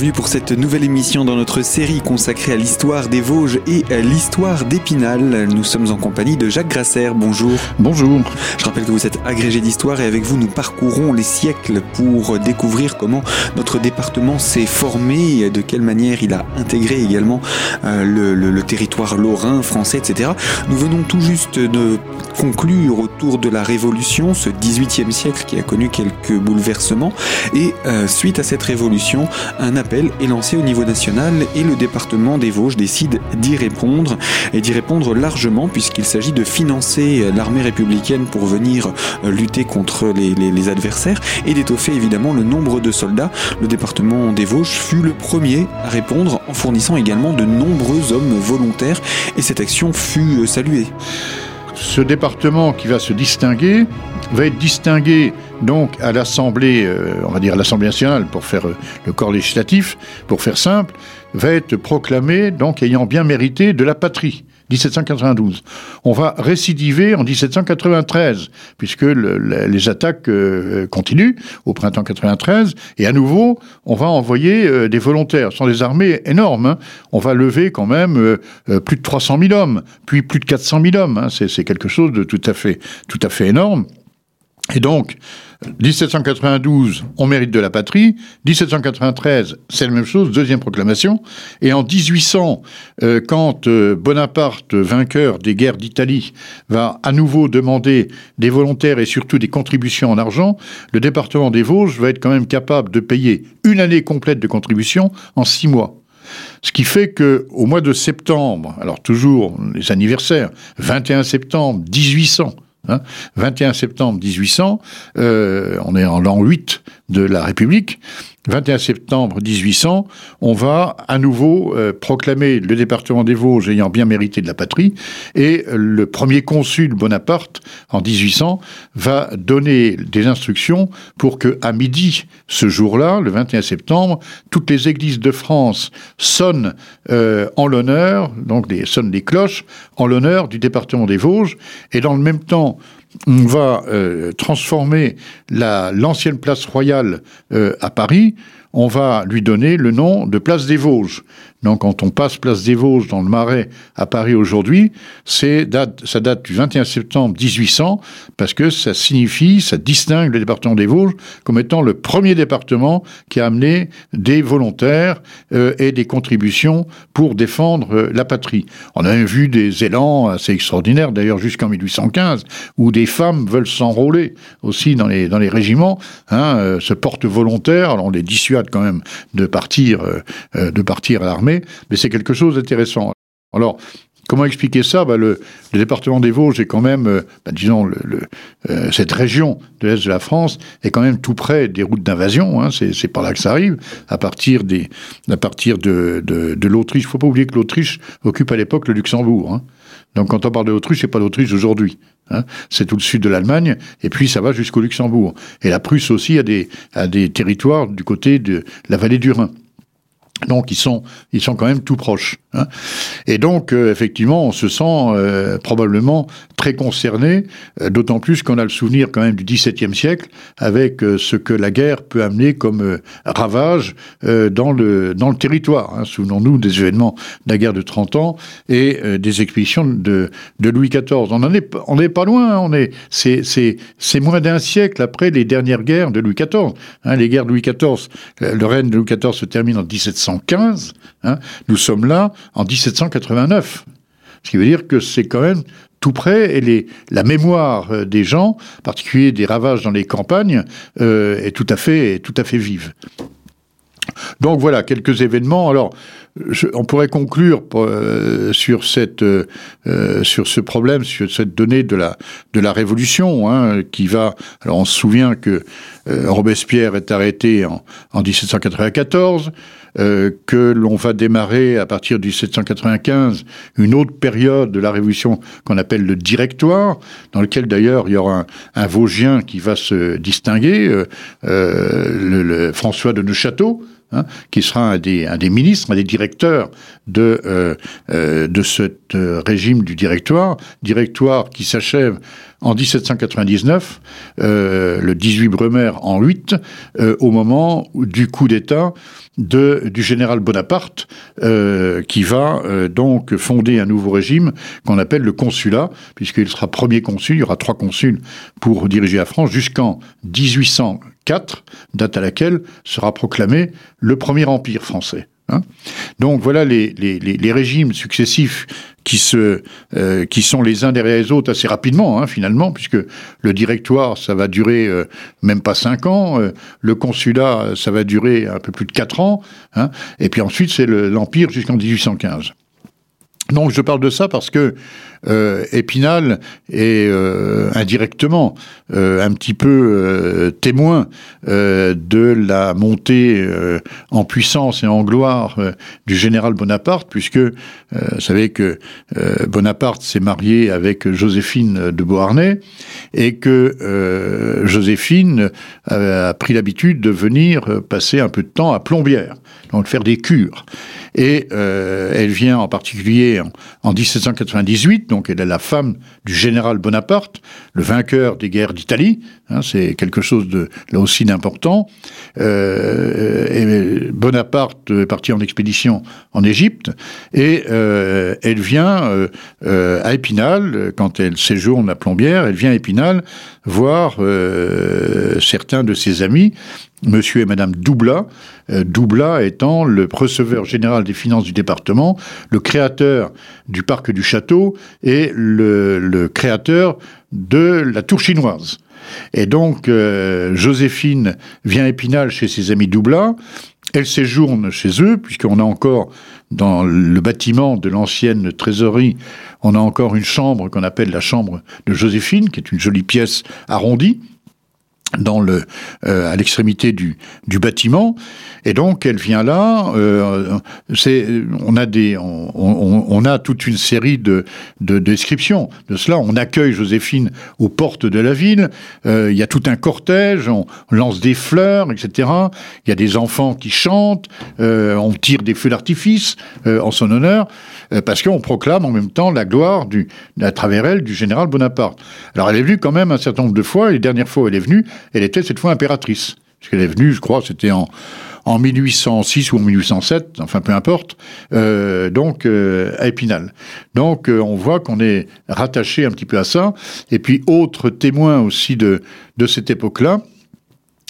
bienvenue pour cette nouvelle émission dans notre série consacrée à l'histoire des Vosges et à l'histoire d'Épinal. Nous sommes en compagnie de Jacques Grasser. Bonjour. Bonjour. Je rappelle que vous êtes agrégé d'histoire et avec vous nous parcourons les siècles pour découvrir comment notre département s'est formé, de quelle manière il a intégré également euh, le, le territoire lorrain, français, etc. Nous venons tout juste de conclure autour de la Révolution, ce 18e siècle qui a connu quelques bouleversements. Et euh, suite à cette révolution, un appel est lancé au niveau national et le département des Vosges décide d'y répondre et d'y répondre largement puisqu'il s'agit de financer l'armée républicaine pour venir euh, lutter contre les, adversaires et d'étoffer évidemment le nombre de soldats. Le département des Vosges fut le premier à répondre en fournissant également de nombreux hommes volontaires et cette action fut euh, saluée ce département qui va se distinguer va être distingué donc à l'Assemblée, euh, on va dire à l'Assemblée nationale pour faire euh, le corps législatif, pour faire simple, va être proclamé donc ayant bien mérité de la patrie. 1792. On va récidiver en 1793, puisque le, les attaques euh, continuent au printemps 93, et à nouveau, on va envoyer euh, des volontaires. Ce sont des armées énormes. Hein. On va lever quand même euh, plus de 300 000 hommes, puis plus de 400 000 hommes. Hein. C'est quelque chose de tout à fait, tout à fait énorme. Et donc, 1792, on mérite de la patrie. 1793, c'est la même chose, deuxième proclamation. Et en 1800, euh, quand euh, Bonaparte, vainqueur des guerres d'Italie, va à nouveau demander des volontaires et surtout des contributions en argent, le département des Vosges va être quand même capable de payer une année complète de contributions en six mois. Ce qui fait que au mois de septembre, alors toujours les anniversaires, 21 septembre 1800, Hein. 21 septembre 1800, euh, on est en l'an 8 de la République, 21 septembre 1800, on va à nouveau euh, proclamer le département des Vosges ayant bien mérité de la patrie, et le premier consul Bonaparte, en 1800, va donner des instructions pour que, à midi, ce jour-là, le 21 septembre, toutes les églises de France sonnent euh, en l'honneur, donc sonnent des cloches, en l'honneur du département des Vosges, et dans le même temps, on va euh, transformer l'ancienne place royale euh, à Paris, on va lui donner le nom de place des Vosges. Donc quand on passe place des Vosges dans le Marais à Paris aujourd'hui, ça date du 21 septembre 1800 parce que ça signifie, ça distingue le département des Vosges comme étant le premier département qui a amené des volontaires euh, et des contributions pour défendre euh, la patrie. On a vu des élans assez extraordinaires, d'ailleurs jusqu'en 1815, où des femmes veulent s'enrôler aussi dans les, régiments, hein, euh, se portent volontaires, alors on les dissuade quand même de partir, de partir à l'armée mais c'est quelque chose d'intéressant. Alors, Comment expliquer ça? Bah le, département des Vosges est quand même, euh, bah disons, euh, cette région de l'Est de la France est quand même tout près des routes d'invasion. Hein, c'est par là que ça arrive, à partir, de, l'Autriche. Il ne faut pas oublier que l'Autriche occupe à l'époque le Luxembourg. Hein. Donc quand on parle de l'Autriche, c'est pas l'Autriche d'aujourd'hui. Hein. C'est tout le sud de l'Allemagne, et puis ça va jusqu'au Luxembourg. Et la Prusse aussi a des territoires du côté de la vallée du Rhin. Donc ils sont, ils sont quand même tout proches. Hein. Et donc euh, effectivement, on se sent euh, probablement très concerné, euh, d'autant plus qu'on a le souvenir quand même du XVIIe siècle, avec ce que la guerre peut amener comme ravage dans le dans le territoire. Hein. Souvenons-nous des événements de la guerre de 30 ans et des expéditions de, de Louis XIV. On en est, on n'est pas loin. Hein. On est, c'est c'est c'est moins d'un siècle après les dernières guerres de Louis XIV. Hein, les guerres de Louis XIV, le règne de Louis XIV se termine en 1715. Hein, nous sommes là en 1789. Ce qui veut dire que c'est quand même tout près et les, la mémoire euh, des gens, en particulier des ravages dans les campagnes, euh, est tout à fait, est tout à fait vive. Donc voilà quelques événements. Alors, on pourrait conclure euh, sur cette, sur ce problème, sur cette donnée de la de la révolution, hein, qui va. Alors, on se souvient que Robespierre est arrêté en, en 1794 euh, que l'on va démarrer à partir du 1795 une autre période de la Révolution qu'on appelle le Directoire, dans lequel d'ailleurs il y aura un, Vosgien qui va se distinguer, euh, euh, le, François de Neuchâteau, hein, qui sera un des, ministres, un des directeurs de, de ce régime du directoire, directoire qui s'achève en 1799, euh, le 18 Brumaire en 8, euh, au moment du coup d'État du général Bonaparte, euh, qui va euh, donc fonder un nouveau régime qu'on appelle le consulat, puisqu'il sera premier consul, il y aura trois consuls pour diriger la France jusqu'en 1804, date à laquelle sera proclamé le premier empire français. Hein. Donc voilà les, régimes successifs qui, se, euh, qui sont les uns derrière les autres assez rapidement, hein, finalement, puisque le directoire, ça va durer euh, même pas cinq ans, euh, le consulat, ça va durer un peu plus de quatre ans, hein, et puis ensuite c'est l'Empire jusqu'en 1815. Donc je parle de ça parce que Épinal est euh, indirectement euh, un petit peu euh, témoin euh, de la montée euh, en puissance et en gloire du général Bonaparte, puisque vous savez que Bonaparte s'est marié avec Joséphine de Beauharnais et que Joséphine a pris l'habitude de venir passer un peu de temps à Plombières, donc faire des cures. Et elle vient en particulier en 1798 donc elle est la femme du général Bonaparte, le vainqueur des guerres d'Italie. Hein, c'est quelque chose là aussi d'important. Euh, Bonaparte est parti en expédition en Égypte et euh, elle vient euh, à Épinal quand elle séjourne à Plombières. Elle vient à Épinal voir certains de ses amis Monsieur et Madame Doublat, euh, Doublat étant le receveur général des finances du département, le créateur du parc du château et le, le créateur de la tour chinoise. Et donc, euh, Joséphine vient à Épinal chez ses amis Doublat, elle séjourne chez eux, puisqu'on a encore dans le bâtiment de l'ancienne trésorerie, on a encore une chambre qu'on appelle la chambre de Joséphine, qui est une jolie pièce arrondie, dans le euh, à l'extrémité du, du bâtiment. Et donc elle vient là euh, c'est on a des on, on, on, a toute une série de, de descriptions. De cela on accueille Joséphine aux portes de la ville. Euh, il y a tout un cortège on lance des fleurs etc il y a des enfants qui chantent euh, on tire des feux d'artifice euh, en son honneur parce qu'on proclame en même temps la gloire du à travers elle du général Bonaparte. Alors elle est venue quand même un certain nombre de fois. Et les dernières fois elle est venue elle était cette fois impératrice. Parce qu'elle est venue, je crois, c'était en, en 1806 ou en 1807, enfin peu importe, euh, donc euh, à Épinal. Donc euh, on voit qu'on est rattaché un petit peu à ça. Et puis autre témoin aussi de, de cette époque-là,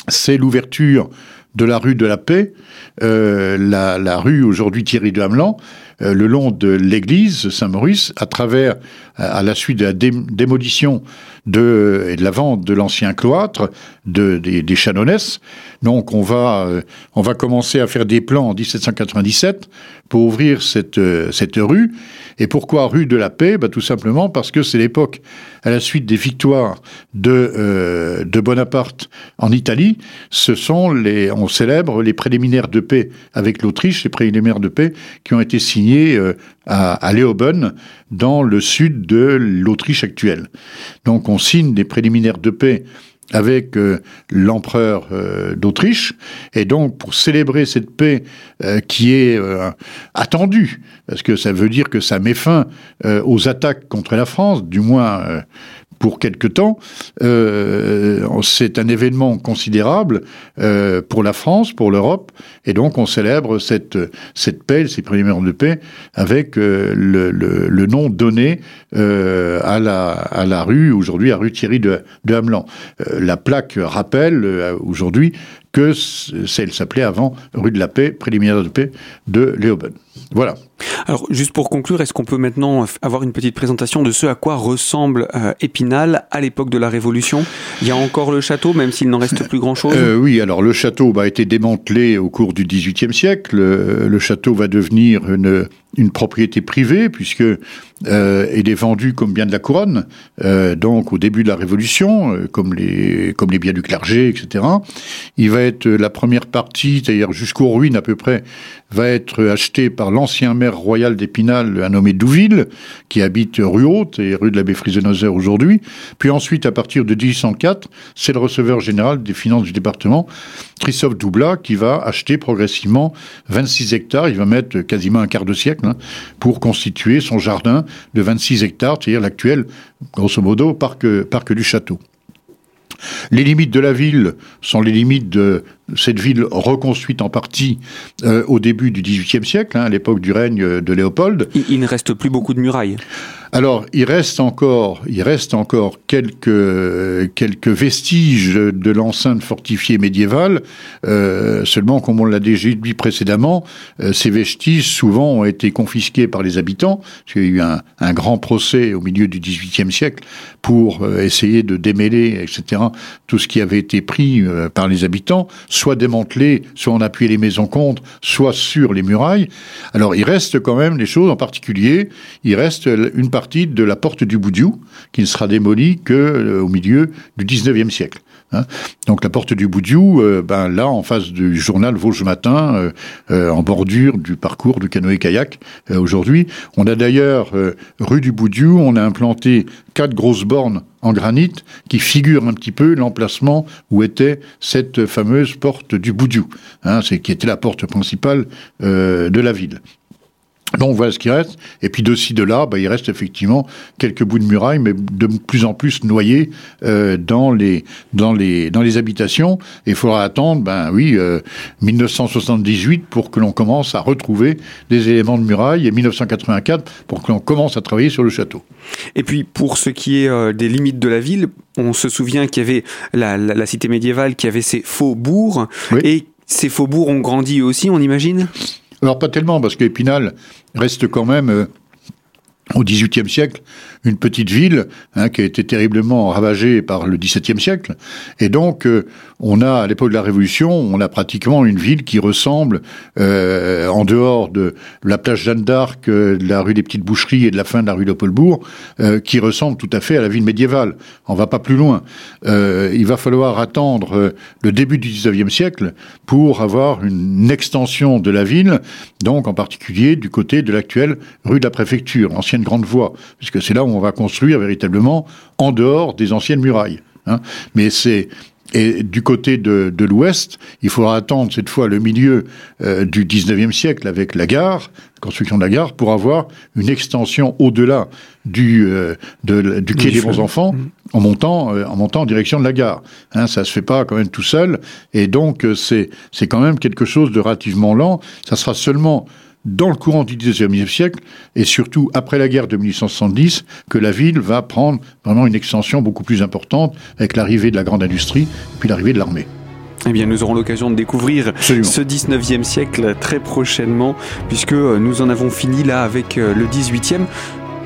c'est l'ouverture de la rue de la Paix, la, la, rue aujourd'hui Thierry de Hamelan, euh, le long de l'église Saint-Maurice, à travers, à la suite de la dé démolition de, et de la vente de l'ancien cloître de, des, des Chanonnesses. Donc on va, euh, on va commencer à faire des plans en 1797 pour ouvrir cette, euh, cette rue. Et pourquoi rue de la paix? Bah, Tout simplement parce que c'est l'époque, à la suite des victoires de, euh, Bonaparte en Italie, ce sont on célèbre les préliminaires de paix avec l'Autriche, les préliminaires de paix qui ont été signés euh, à, à Leoben, dans le sud de l'Autriche actuelle. Donc on signe des préliminaires de paix avec euh, l'empereur euh, d'Autriche. Et donc, pour célébrer cette paix euh, qui est attendue, parce que ça veut dire que ça met fin aux attaques contre la France, du moins pour quelque temps, euh, c'est un événement considérable euh, pour la France, pour l'Europe, et donc on célèbre cette, cette paix, ces premiers de paix, avec euh, le, le, le, nom donné euh, à, la, à la rue, aujourd'hui à rue Thierry de, de Hamelan. Euh, la plaque rappelle aujourd'hui que celle s'appelait avant rue de la Paix, préliminaire de paix de Léoben. Voilà. Alors, juste pour conclure, est-ce qu'on peut maintenant avoir une petite présentation de ce à quoi ressemble euh, Épinal à l'époque de la Révolution? Il y a encore le château, même s'il n'en reste plus grand-chose? Euh, Oui, alors le château bah, a été démantelé au cours du XVIIIe siècle. Le, le, château va devenir une, une propriété privée, puisque euh, il est vendu comme bien de la couronne, euh, donc au début de la Révolution, euh, comme, les, comme les biens du clergé, etc. Il va être la première partie, c'est-à-dire jusqu'aux ruines à peu près, va être acheté par l'ancien maire royal d'Épinal, un nommé Douville, qui habite rue Haute et rue de l'abbé Friesenhauser aujourd'hui. Puis ensuite, à partir de 1804, c'est le receveur général des finances du département, Christophe Doublat, qui va acheter progressivement 26 hectares. Il va mettre quasiment un quart de siècle hein, pour constituer son jardin de 26 hectares, c'est-à-dire l'actuel, grosso modo, parc, du château. Les limites de la ville sont les limites de cette ville reconstruite en partie euh, au début du XVIIIe siècle, hein, à l'époque du règne de Léopold. Il, ne reste plus beaucoup de murailles. Alors, il reste encore, il reste encore quelques vestiges de l'enceinte fortifiée médiévale. Euh, seulement, comme on l'a déjà dit précédemment, euh, ces vestiges souvent ont été confisqués par les habitants. Il y a eu un, grand procès au milieu du XVIIIe siècle pour essayer de démêler, etc. Tout ce qui avait été pris par les habitants soit démantelé, soit on appuyait les maisons contre, soit sur les murailles. Alors il reste quand même des choses, en particulier, il reste une partie de la porte du Boudiou, qui ne sera démolie qu'au euh, milieu du 19e siècle. Hein. Donc la porte du Boudiou, euh, ben là en face du journal Vosges Matin, euh, en bordure du parcours du canoë-kayak aujourd'hui. On a d'ailleurs rue du Boudiou, on a implanté quatre grosses bornes en granit qui figurent un petit peu l'emplacement où était cette fameuse porte du Boudiou, hein, qui était la porte principale de la ville. Donc voilà ce qui reste. Et puis de ci, de là, bah, il reste effectivement quelques bouts de murailles, mais de plus en plus noyés euh, dans, les, dans, les, dans les habitations. Et il faudra attendre, ben oui, 1978 euh, pour que l'on commence à retrouver des éléments de murailles et 1984 pour que l'on commence à travailler sur le château. Et puis pour ce qui est euh, des limites de la ville, on se souvient qu'il y avait la, la, cité médiévale qui avait ses faubourgs. Et ces faubourgs ont grandi aussi, on imagine? Alors pas tellement, parce qu'Épinal reste quand même, euh, au XVIIIe siècle, une petite ville hein, qui a été terriblement ravagée par le XVIIe siècle. Et donc, euh, on a, à l'époque de la Révolution, on a pratiquement une ville qui ressemble, euh, en dehors de la plage Jeanne d'Arc, euh, de la rue des Petites Boucheries et de la fin de la rue Leopoldbourg, qui ressemble tout à fait à la ville médiévale. On va pas plus loin. il va falloir attendre le début du XIXe siècle pour avoir une extension de la ville, donc en particulier du côté de l'actuelle rue de la Préfecture, ancienne grande voie, puisque c'est là où on va construire véritablement en dehors des anciennes murailles. Hein. Mais c'est et du côté de, de l'ouest, il faudra attendre cette fois le milieu euh, du 19e siècle avec la gare, la construction de la gare, pour avoir une extension au-delà du, euh, de, du quai des bons enfants mmh. en montant, euh, en montant en direction de la gare. Hein, ça se fait pas quand même tout seul, et donc c'est c'est quand même quelque chose de relativement lent. Ça sera seulement dans le courant du XIXe siècle, et surtout après la guerre de 1870, que la ville va prendre vraiment une extension beaucoup plus importante avec l'arrivée de la grande industrie, puis l'arrivée de l'armée. Eh bien, nous aurons l'occasion de découvrir ce 19e siècle très prochainement, puisque euh, nous en avons fini là avec euh, le 18e.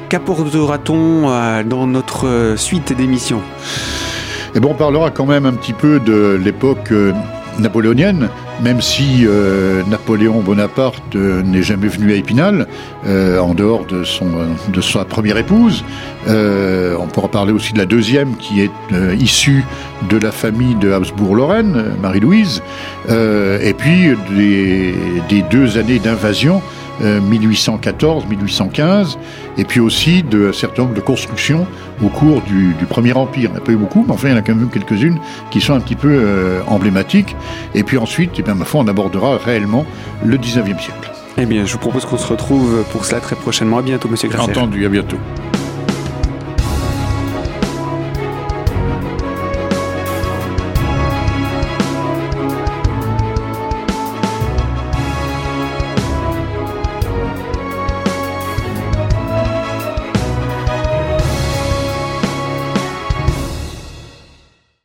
Qu'apportera-t-on euh, dans notre suite d'émissions eh bien, on parlera quand même un petit peu de l'époque napoléonienne, même si euh, Napoléon Bonaparte euh, n'est jamais venu à Épinal, euh, en dehors de, son, de sa première épouse. on pourra parler aussi de la deuxième, qui est issue de la famille de Habsbourg-Lorraine, Marie-Louise, et puis des, des deux années d'invasion 1814-1815, euh, et puis aussi de certain nombre de constructions au cours du, Premier Empire. Il n'y en a pas eu beaucoup, mais enfin, il y en a quand même quelques-unes qui sont un petit peu euh, emblématiques. Et puis ensuite, eh bien, ma foi, on abordera réellement le 19e siècle. Eh bien, je vous propose qu'on se retrouve pour cela très prochainement. À bientôt, monsieur Graffer. Entendu, à bientôt.